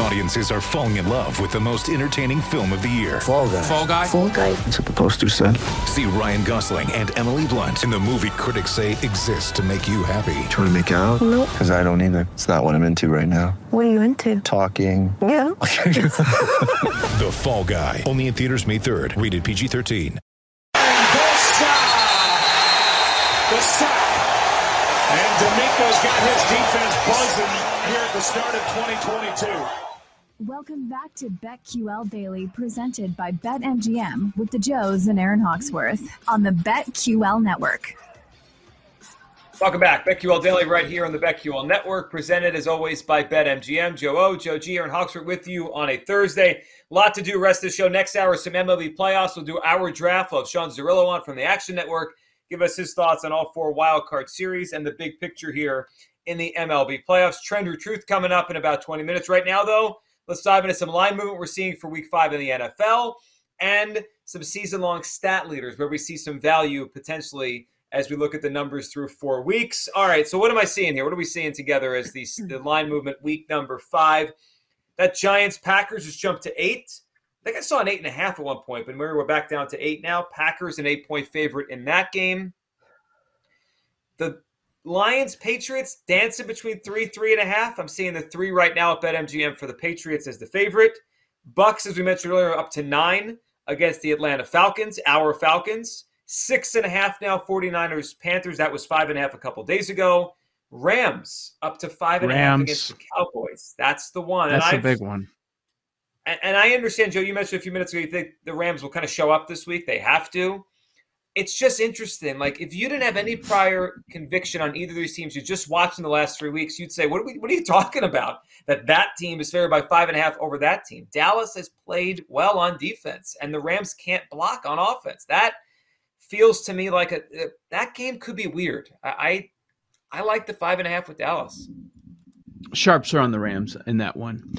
Audiences are falling in love with the most entertaining film of the year. Fall guy. Fall guy. Fall guy. That's what the poster said. See Ryan Gosling and Emily Blunt in the movie critics say exists to make you happy. Trying to make it out? Nope. Because I don't either. It's not what I'm into right now. What are you into? Talking. Yeah. The Fall Guy. Only in theaters May 3rd. Rated PG-13. The sack. And D'Amico's got his defense buzzing here at the start of 2022. Welcome back to BetQL Daily, presented by BetMGM with the Joes and Aaron Hawksworth on the BetQL Network. Welcome back. BetQL Daily right here on the BetQL Network, presented as always by BetMGM. Joe O, Joe G, Aaron Hawksworth with you on a Thursday. Lot to do rest of the show. Next hour, some MLB playoffs. We'll do our draft. We'll have Sean Zerillo on from the Action Network. Give us his thoughts on all four wild card series and the big picture here in the MLB playoffs. Trend or truth coming up in about 20 minutes. Right now, though, let's dive into some line movement we're seeing for week five in the NFL and some season long stat leaders where we see some value potentially as we look at the numbers through four weeks. All right, so what am I seeing here? What are we seeing together as the, the line movement week number five? That Giants Packers just jumped to eight. I think I saw an eight and a half at one point, but we're back down to eight now. Packers an eight point favorite in that game. The Lions Patriots dancing between three, three and a half. I'm seeing the three right now at BetMGM for the Patriots as the favorite. Bucks, as we mentioned earlier, up to nine against the Atlanta Falcons, our Falcons. Six and a half now, 49ers Panthers. That was five and a half a couple days ago. Rams up to five and a half Rams. against the Cowboys. That's the one. That's and I've- big one. and, and I understand, Joe. You mentioned a few minutes ago. You think the Rams will kind of show up this week? They have to. It's just interesting. Like if you didn't have any prior conviction on either of these teams, you're just watching the last three weeks. You'd say, "What are we? What are you talking about? That that team is favored by five and a half over that team." Dallas has played well on defense, and the Rams can't block on offense. That feels to me like a, a- that game could be weird. I, I I like the five and a half with Dallas. Sharps are on the Rams in that one.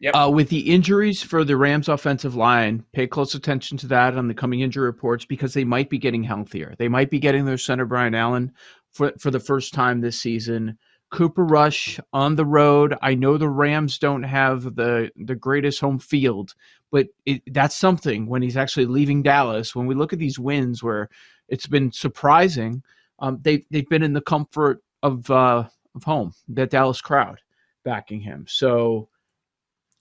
Yep. Uh, with the injuries for the Rams offensive line, pay close attention to that on the coming injury reports because they might be getting healthier. They might be getting their center Brian Allen for for the first time this season. Cooper Rush on the road. I know the Rams don't have the the greatest home field, but it, that's something when he's actually leaving Dallas. When we look at these wins where it's been surprising, um, they they've been in the comfort of uh, of home, that Dallas crowd backing him. So,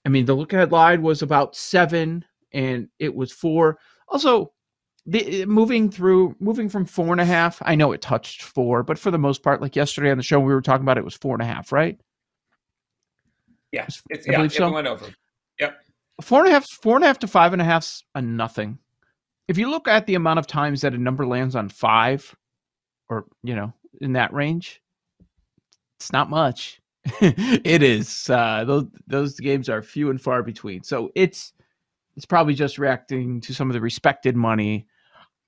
I mean, the look ahead line was about seven, and it was four. Also, the eh, moving through moving from four and a half. I know it touched four, but for the most part, like yesterday on the show, we were talking about it was four and a half, right? Yeah, it's I yeah, believe it so. went over. Yep. Four and a half, four and a half to five and a half's a nothing. If you look at the amount of times that a number lands on five, or you know, in that range, it's not much. it is. Uh, those those games are few and far between. So it's it's probably just reacting to some of the respected money.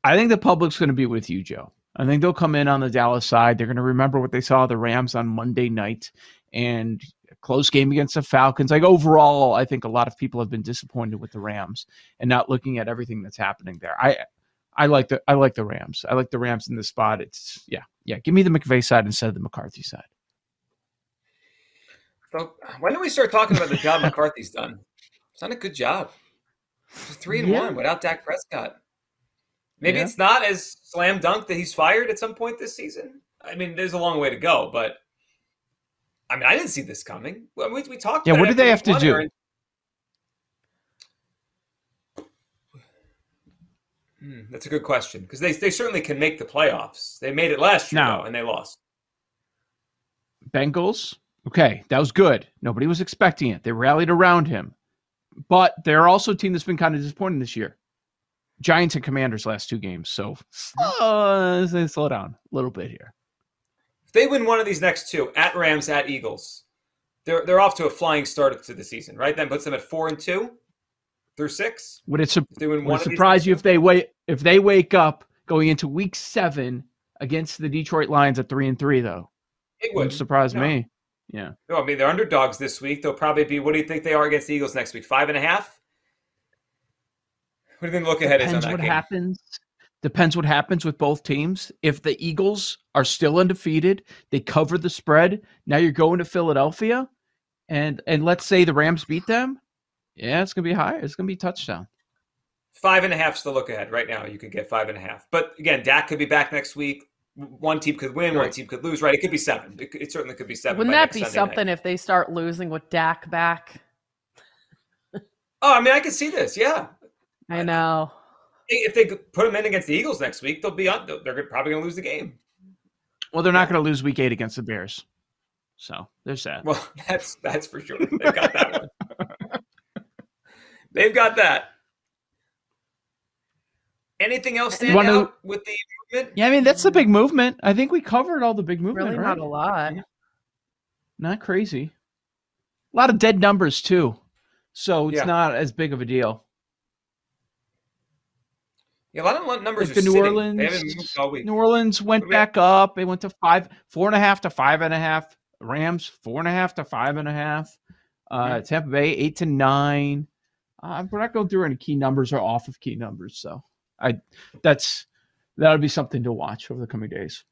I think the public's going to be with you, Joe. I think they'll come in on the Dallas side. They're going to remember what they saw the Rams on Monday night and close game against the Falcons. Like overall, I think a lot of people have been disappointed with the Rams and not looking at everything that's happening there. I I like the I like the Rams. I like the Rams in this spot. It's yeah, yeah. Give me the McVay side instead of the McCarthy side. So when don't we start talking about the job McCarthy's done? It's done a good job. Three and Yeah. one without Dak Prescott. Maybe Yeah. it's not as slam dunk that he's fired at some point this season. I mean, there's a long way to go, but I mean, I didn't see this coming. Well, we, we talked. Yeah, what did they have to do? Aaron. Hmm, that's a good question because they they certainly can make the playoffs. They made it last year No. though, and they lost. Bengals. Okay, that was good. Nobody was expecting it. They rallied around him. But they're also a team that's been kind of disappointing this year. Giants and Commanders last two games. So uh, slow down a little bit here. If they win one of these next two, at Rams, at Eagles, they're they're off to a flying start to the season, right? That puts them at four and two through six. Would it, su- If they win would it surprise you if they wait if they wake up going into week seven against the Detroit Lions at three and three though? It Wouldn't would surprise No. me. Yeah. No, I mean they're underdogs this week. They'll probably be. What do you think they are against the Eagles next week? Five and a half. What do you think the look ahead is on Depends that what game? happens. Depends what happens with both teams. If the Eagles are still undefeated, they cover the spread. Now you're going to Philadelphia, and and let's say the Rams beat them. Yeah, it's gonna be high. It's gonna be touchdown. Five and a half's the look ahead right now. You could get five and a half. But again, Dak could be back next week. One team could win, one team could lose. Right? It could be seven. It, it certainly could be seven. Wouldn't that be Sunday night. something if they start losing with Dak back? Oh, I mean, I could see this. Yeah, I know. if they put them in against the Eagles next week, they'll be on. They're probably going to lose the game. Well, they're not gonna lose Week Eight against the Bears. So there's that. Well, that's that's for sure. They've got that one. They've got that. Anything else stand Wanna- out with the movement? Yeah, I mean that's the big movement. I think we covered all the big movement. Really right? not a lot. Not crazy. A lot of dead numbers too, so it's Yeah. not as big of a deal. Yeah, a lot of numbers Like are the New sitting. Orleans, They moved all week. New Orleans went What do we have? back up. It went to five, four and a half to five and a half. Rams four and a half to five and a half. Uh, Tampa Bay eight to nine. Uh, we're not going through any key numbers or off of key numbers, so I that's that'll be something to watch over the coming days.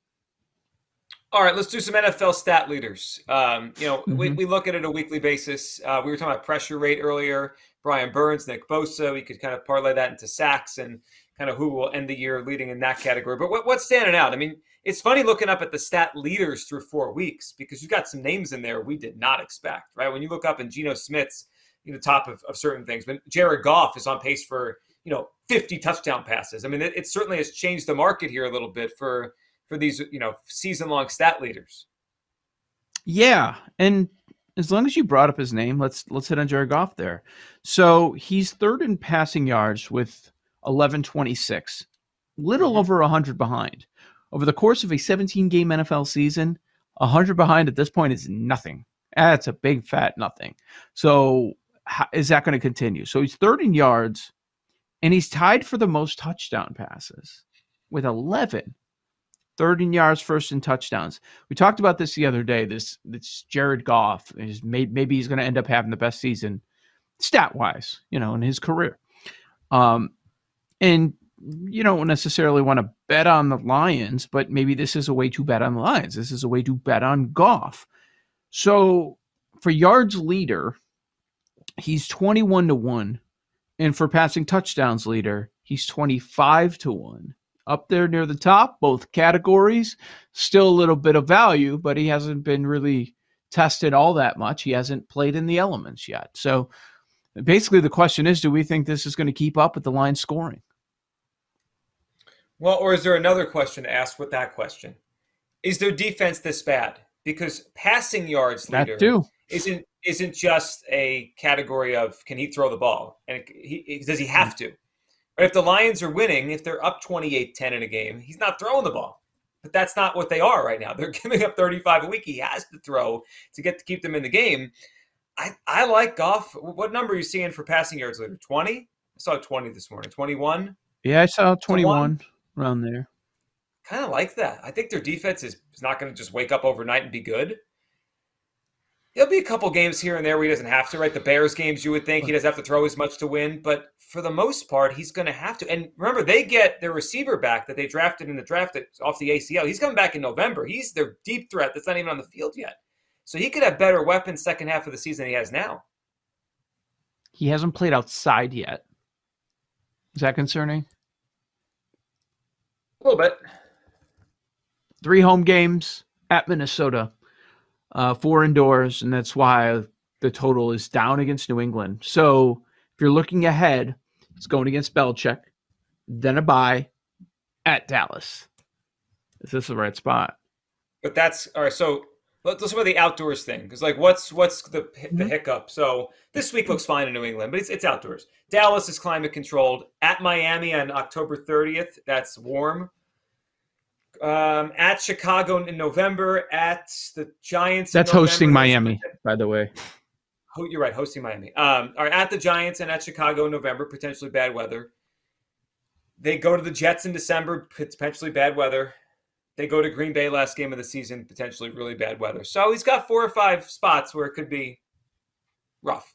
All right, let's do some NFL stat leaders. Um, you know, we, Mhm. we look at it a weekly basis. Uh, we were talking about pressure rate earlier. Brian Burns, Nick Bosa. We could kind of parlay that into sacks and kind of who will end the year leading in that category. But what, what's standing out? I mean, it's funny looking up at the stat leaders through four weeks because you've got some names in there we did not expect, right? When you look up in Geno Smith's, you know, top of, of certain things, but Jared Goff is on pace for, you know, 50 touchdown passes. I mean, it, it certainly has changed the market here a little bit for for these, you know, season long stat leaders. Yeah, and as long as you brought up his name, let's let's hit on Jared Goff there. So he's third in passing yards with eleven twenty six, little mm-hmm. over hundred behind. Over the course of a seventeen game NFL season, hundred behind at this point is nothing. That's a big fat nothing. So how, is that going to continue? So he's third in yards, and he's tied for the most touchdown passes with eleven. Third in yards, first in touchdowns. We talked about this the other day. This this Jared Goff is may, maybe he's going to end up having the best season, stat wise, you know, in his career. Um, and you don't necessarily want to bet on the Lions, but maybe this is a way to bet on the Lions. This is a way to bet on Goff. So for yards leader, he's twenty one to one, and for passing touchdowns leader, he's twenty five to one up there near the top, both categories. Still a little bit of value, but he hasn't been really tested all that much. He hasn't played in the elements yet. So basically, the question is do we think this is going to keep up with the line scoring? Well, or is there another question to ask with that question? Is their defense this bad? Because passing yards leader That too. Isn't isn't just a category of can he throw the ball and he, does he hmm. have to? But if the Lions are winning, if they're up 28-10 in a game, he's not throwing the ball. But that's not what they are right now. They're giving up 35 a week. He has to throw to get to keep them in the game. I, I like Goff. What number are you seeing for passing yards leader? 20? I saw 20 this morning. 21? Yeah, I saw 21 around there. kind of like that. I think their defense is, is not going to just wake up overnight and be good. There'll be a couple games here and there where he doesn't have to, right? The Bears games, you would think he doesn't have to throw as much to win, but for the most part, he's going to have to. And remember, they get their receiver back that they drafted in the draft off the ACL. He's coming back in November. He's their deep threat that's not even on the field yet. So he could have better weapons second half of the season than he has now. He hasn't played outside yet. Is that concerning? A little bit. Three home games at Minnesota, uh, four indoors, and that's why the total is down against New England. So if you're looking ahead, it's going against Belichick, then a bye at Dallas. Is this the right spot? But that's all right. So let- let's talk about the outdoors thing because, like, what's what's the the Mhm. hiccup? So this week looks fine in New England, but it's it's outdoors. Dallas is climate controlled. At Miami on October 30th, that's warm. Um, at Chicago in November. At the Giants. That's hosting Miami, by the way. Oh, you're right, hosting Miami. Um, right, at the Giants and at Chicago in November, potentially bad weather. They go to the Jets in December, potentially bad weather. They go to Green Bay last game of the season, potentially really bad weather. So he's got four or five spots where it could be rough.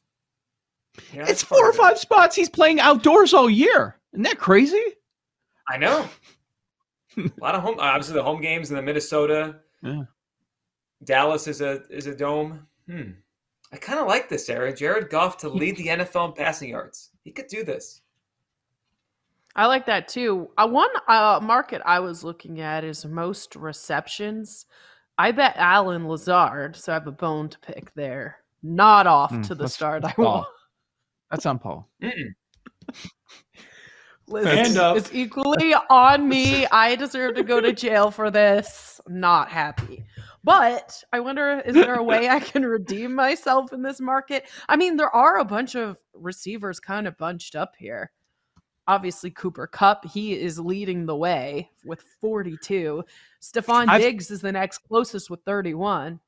Yeah, it's four or it. five spots. He's playing outdoors all year. Isn't that crazy? I know. A lot of home. Obviously, the home games in the Minnesota. Yeah. Dallas is a is a dome. Hmm. I kind of like this, Sarah. Jared Goff to lead the NFL in passing yards. He could do this. I like that too. Uh, one uh, market I was looking at is most receptions. I bet Allen Lazard, so I have a bone to pick there. Not off Hmm, to the start. I Paul. want. That's on Paul. Listen, Hand up. it's equally on me. I deserve to go to jail for this. Not happy. But I wonder, is there a way I can redeem myself in this market? I mean, there are a bunch of receivers kind of bunched up here. Obviously, Cooper Kupp, he is leading the way with 42. Stefon I've- Diggs is the next closest with 31.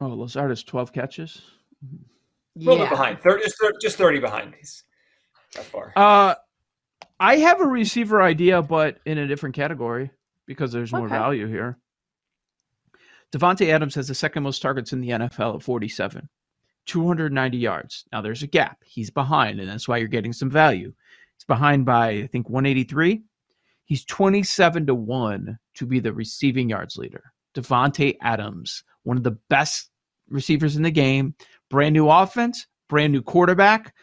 Oh, Lazard has 12 catches. A little Yeah. bit behind. 30, just, just 30 behind. He's that far. Uh, I have a receiver idea, but in a different category because there's more Okay. value here. Davante Adams has the second most targets in the NFL at 47, 290 yards. Now there's a gap. He's behind, and that's why you're getting some value. He's behind by, I think, 183. He's 27 to 1 to be the receiving yards leader. Davante Adams, one of the best receivers in the game, brand new offense, brand new quarterback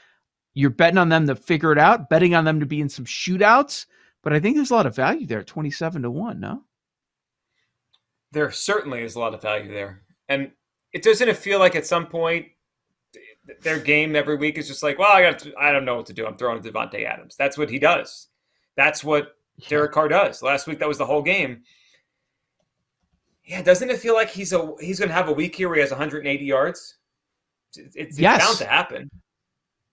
you're betting on them to figure it out, betting on them to be in some shootouts. But I think there's a lot of value there, 27 to 1, no? there certainly is a lot of value there. And it doesn't it feel like at some point their game every week is just like, well, I got I don't know what to do. I'm throwing to Davante Adams. That's what he does. That's what Derek Carr does. Last week that was the whole game. Yeah, doesn't it feel like he's a he's going to have a week here where he has 180 yards? It's, it's Yes. bound to happen.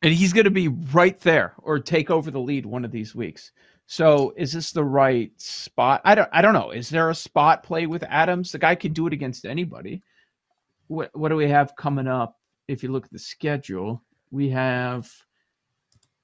And he's going to be right there or take over the lead one of these weeks. So is this the right spot? I don't I don't know. Is there a spot play with Adams? The guy can do it against anybody. What what do we have coming up? If you look at the schedule, we have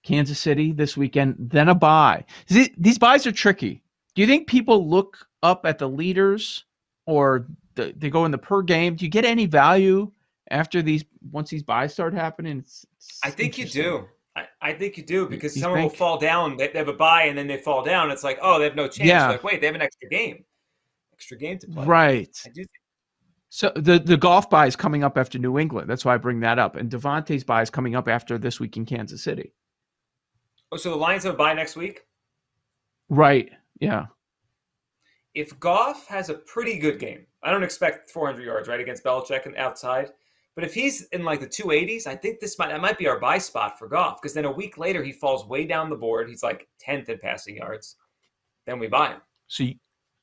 Kansas City this weekend, then a bye. These byes are tricky. Do you think people look up at the leaders or the, they go in the per game? Do you get any value after these once these byes start happening? It's, it's I think you do. I, I think you do because you someone will fall down. They, they have a bye and then they fall down. It's like, oh, they have no chance. Yeah. Like, wait, they have an extra game, extra game to play. Right. I do. Think, So the the Goff bye is coming up after New England. That's why I bring that up. And Davante's bye is coming up after this week in Kansas City. oh, so the Lions have a bye next week. Right. Yeah. If Goff has a pretty good game, I don't expect 400 yards right against Belichick and outside. But if he's in like the 280s, I think this might that might be our buy spot for Goff because then a week later he falls way down the board. He's like 10th in passing yards. Then we buy him. So you,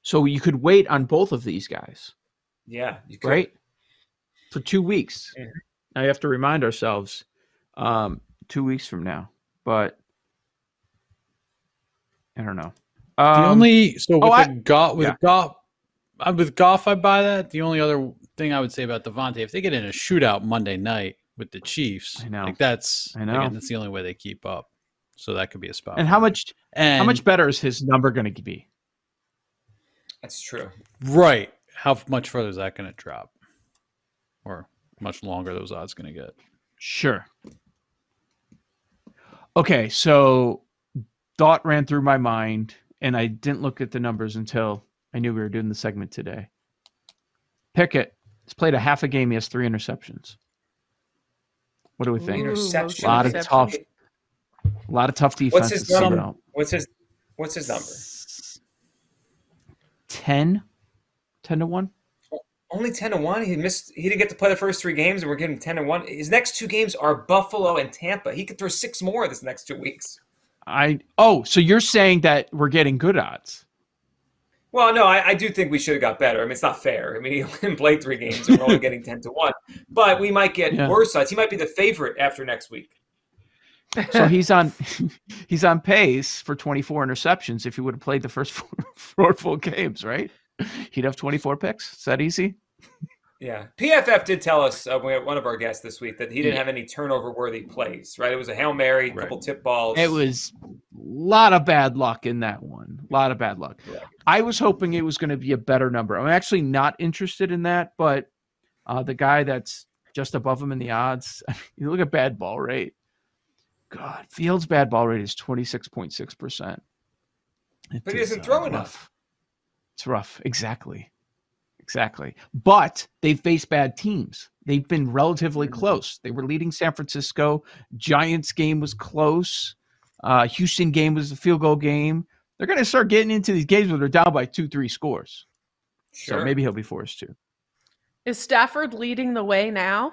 so you could wait on both of these guys, Yeah, you could. right? For two weeks. Mhm. Now you have to remind ourselves, um, two weeks from now. But I don't know. The Um, only so with oh, the I- Goff with yeah. Goff uh, with Goff I buy that. The only other thing I would say about Davante, if they get in a shootout Monday night with the Chiefs, I know. like that's I know. again, that's the only way they keep up. So that could be a spot. and how much And how much better is his number going to be? That's true. right? How much further is that going to drop, or much longer those odds going to get? Sure. Okay, so thought ran through my mind, and I didn't look at the numbers until I knew we were doing the segment today. Pickett has played a half a game. He has three interceptions. What do we think? Ooh, Interception. A lot of tough, a lot of tough defense. What's his number? What's his What's his number? 10? 10 to one. Only ten to one. He missed. He didn't get to play the first three games, and we're getting ten to one. His next two games are Buffalo and Tampa. He could throw six more this next two weeks. I oh, so you're saying that we're getting good odds? Well, no, I, I do think we should have got better. I mean, it's not fair. I mean, he only played three games, and we're only getting ten to one. But we might get Yeah. worse odds. He might be the favorite after next week. So he's on he's on pace for 24 interceptions if he would have played the first four, four full games, right? He'd have 24 picks. Is that easy? Yeah, PFF did tell us uh, we had one of our guests this week that he didn't Yeah. have any turnover-worthy plays. Right? It was a hail mary, a Right. couple tip balls. It was a lot of bad luck in that one. A lot of bad luck. Yeah. I was hoping it was going to be a better number. I'm actually not interested in that, but uh, the guy that's just above him in the odds. you look at bad ball rate. God, Fields' bad ball rate is 26.6%. But he doesn't throw enough. It's rough. Exactly. Exactly. But they've faced bad teams. They've been relatively close. They were leading San Francisco. Giants game was close. Uh, Houston game was a field goal game. They're going to start getting into these games where they're down by two, three scores. Sure. So maybe he'll be forced to. Is Stafford leading the way now?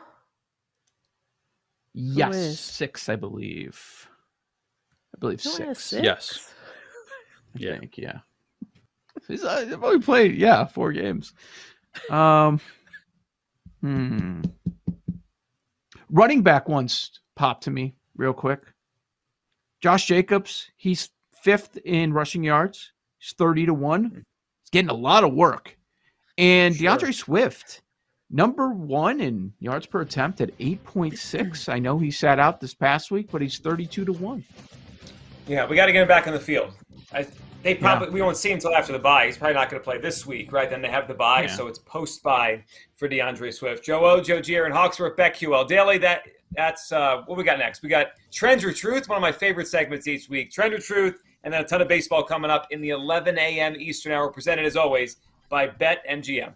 Yes, six, I believe. I believe six. six? Yes. I Yeah. think, yeah. He's, uh, I've only played, yeah, four games. Um, hmm. Running back once popped to me real quick. Josh Jacobs, he's fifth in rushing yards. He's 30 to 1. He's getting a lot of work. And Sure. D'Andre Swift, number one in yards per attempt at 8.6. I know he sat out this past week, but he's 32 to 1. Yeah, we got to get him back on the field. I, they probably we won't see him until after the bye. He's probably not going to play this week, right? Then they have the bye, Yeah. so it's post bye for D'Andre Swift. Joe O, Joe Gier, and Hawksworth, BetQL Daily. That that's uh, what we got next. We got Trends or Truth, one of my favorite segments each week. Trend or Truth, and then a ton of baseball coming up in the 11 a.m. Eastern hour. Presented as always by BetMGM.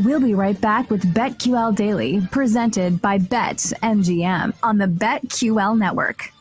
We'll be right back with BetQL Daily, presented by BetMGM on the BetQL network.